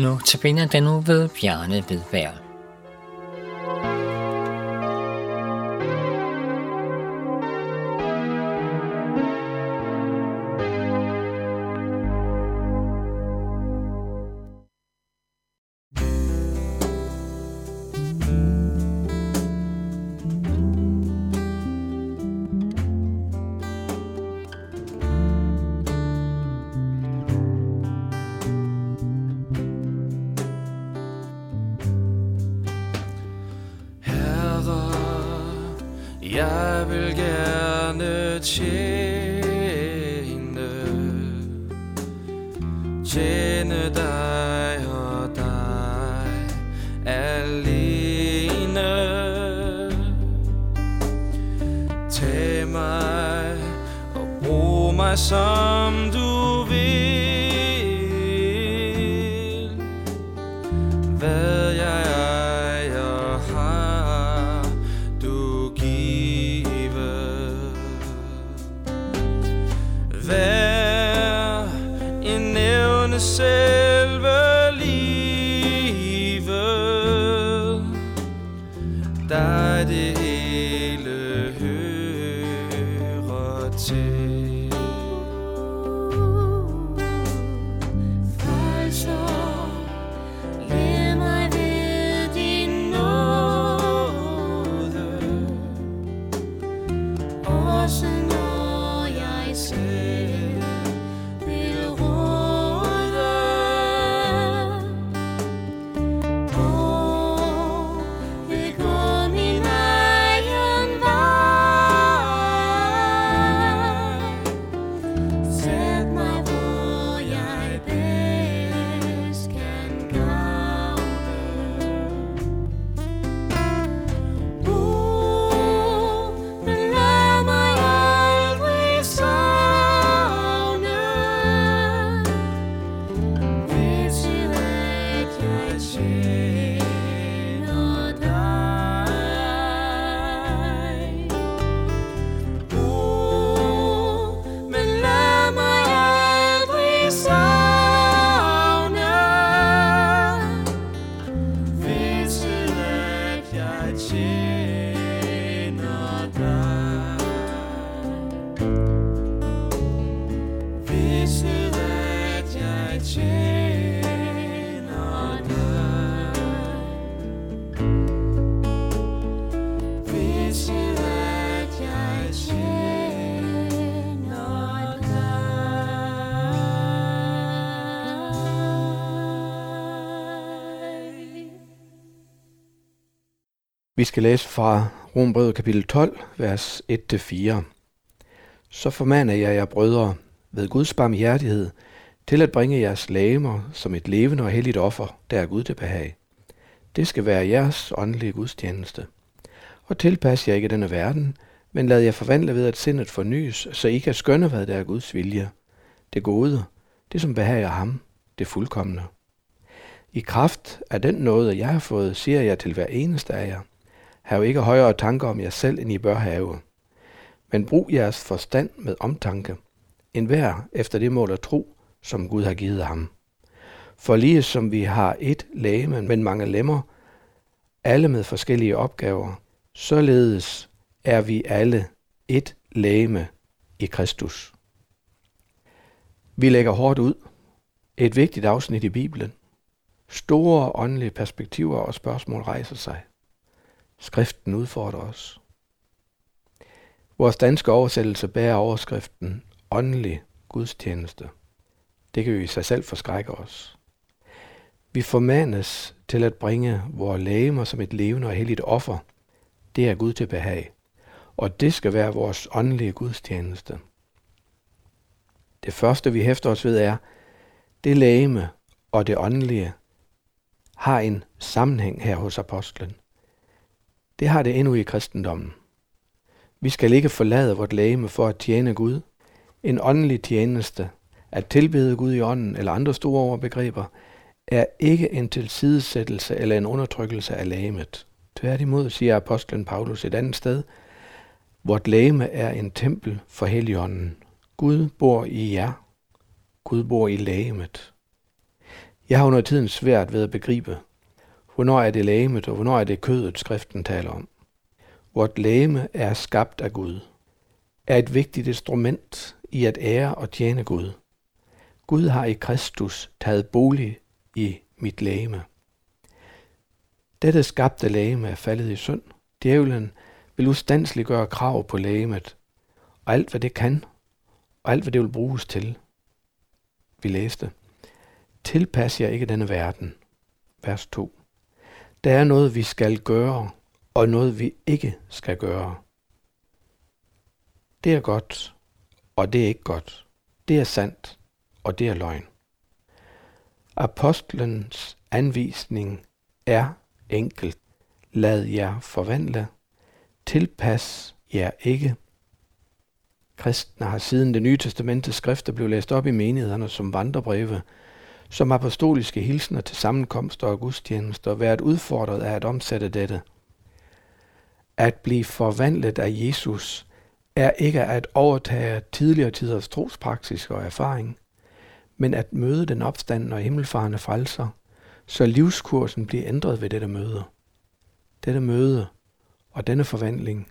Nu tabiner den nu ved Bjarne Vedbær. Jeg vil gerne tjene Tjene dig og dig alene. Tag mig og brug mig som du vil. själv Vi skal læse fra Rombrevet kapitel 12, vers 1-4. Så formaner jeg jer, brødre, ved Guds barmhjertighed, til at bringe jeres lægemer som et levende og helligt offer, der er Gud til behag. Det skal være jeres åndelige gudstjeneste. Og tilpas jer ikke denne verden, men lad jer forvandle ved, at sindet fornyes, så I kan skønne, hvad der er Guds vilje. Det gode, det som behager ham, det fuldkommende. I kraft af den nåde, jeg har fået, siger jeg til hver eneste af jer, Hav ikke højere tanker om jer selv, end I bør have. Men brug jeres forstand med omtanke, en hver efter det mål og tro, som Gud har givet ham. For lige som vi har et læge, men mange lemmer, alle med forskellige opgaver, således er vi alle et lægeme i Kristus. Vi lægger hårdt ud. Et vigtigt afsnit i Bibelen. Store åndelige perspektiver og spørgsmål rejser sig. Skriften udfordrer os. Vores danske oversættelse bærer overskriften åndelig gudstjeneste. Det kan jo i sig selv forskrække os. Vi formanes til at bringe vores lægemer som et levende og helligt offer. Det er Gud til behag. Og det skal være vores åndelige gudstjeneste. Det første, vi hæfter os ved, er, det lægeme og det åndelige har en sammenhæng her hos apostlen. Det har det endnu i kristendommen. Vi skal ikke forlade vort lægeme for at tjene Gud. En åndelig tjeneste, at tilbede Gud i ånden eller andre store overbegreber, er ikke en tilsidesættelse eller en undertrykkelse af lægemet. Tværtimod siger apostlen Paulus et andet sted, vort lægeme er en tempel for Helligånden. Gud bor i jer. Gud bor i lægemet. Jeg har under tiden svært ved at begribe, hvornår er det lægemet, og hvornår er det kødet, skriften taler om. Vort lægeme er skabt af Gud, er et vigtigt instrument i at ære og tjene Gud. Gud har i Kristus taget bolig i mit lægeme. Dette skabte lægeme er faldet i synd. Djævlen vil ustandsligt gøre krav på lægemet, og alt hvad det kan, og alt hvad det vil bruges til. Vi læste. Tilpas jer ikke denne verden. Vers 2. Der er noget, vi skal gøre, og noget, vi ikke skal gøre. Det er godt, og det er ikke godt. Det er sandt, og det er løgn. Apostlens anvisning er enkelt. Lad jer forvandle. Tilpas jer ikke. Kristne har siden det nye testamentets skrifter blev læst op i menighederne som vandrebreve, som apostoliske hilsner til sammenkomster og gudstjenester, været udfordret af at omsætte dette. At blive forvandlet af Jesus er ikke at overtage tidligere tiders trospraksis og erfaring, men at møde den opstandende og himmelfarende frelser, så livskursen bliver ændret ved dette møde. Dette møde og denne forvandling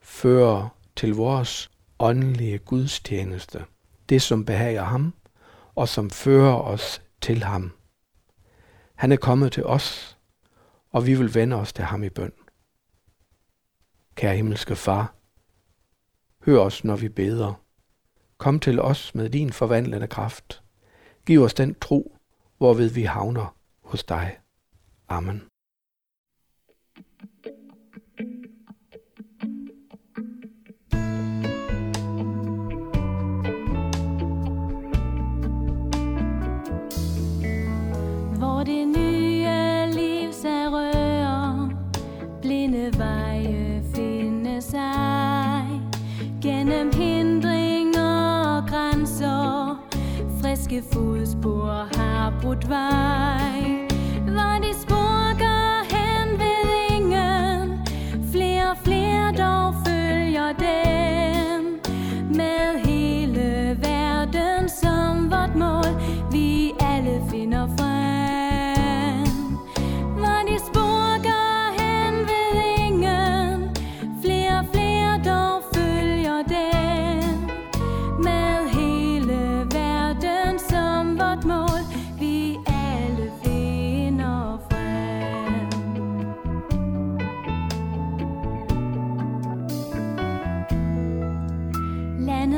fører til vores åndelige gudstjeneste, det som behager ham og som fører os til ham. Han er kommet til os, og vi vil vende os til ham i bøn. Kære himmelske far, hør os, når vi beder. Kom til os med din forvandlende kraft. Giv os den tro, hvorved vi havner hos dig. Amen. Gennem hindringer og grænser. Friske fodspor har brudt vej. Hvor de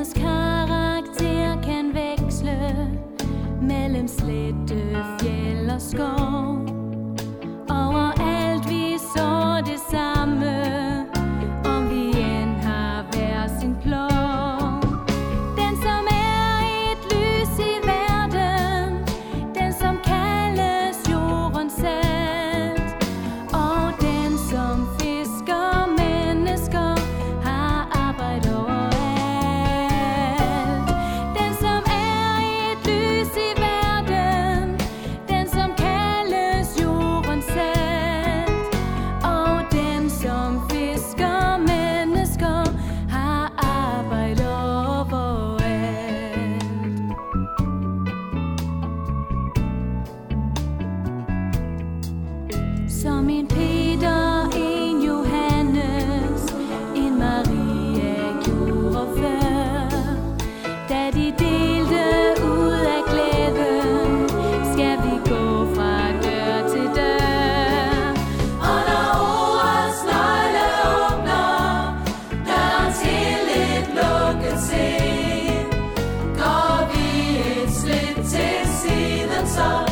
this kind song.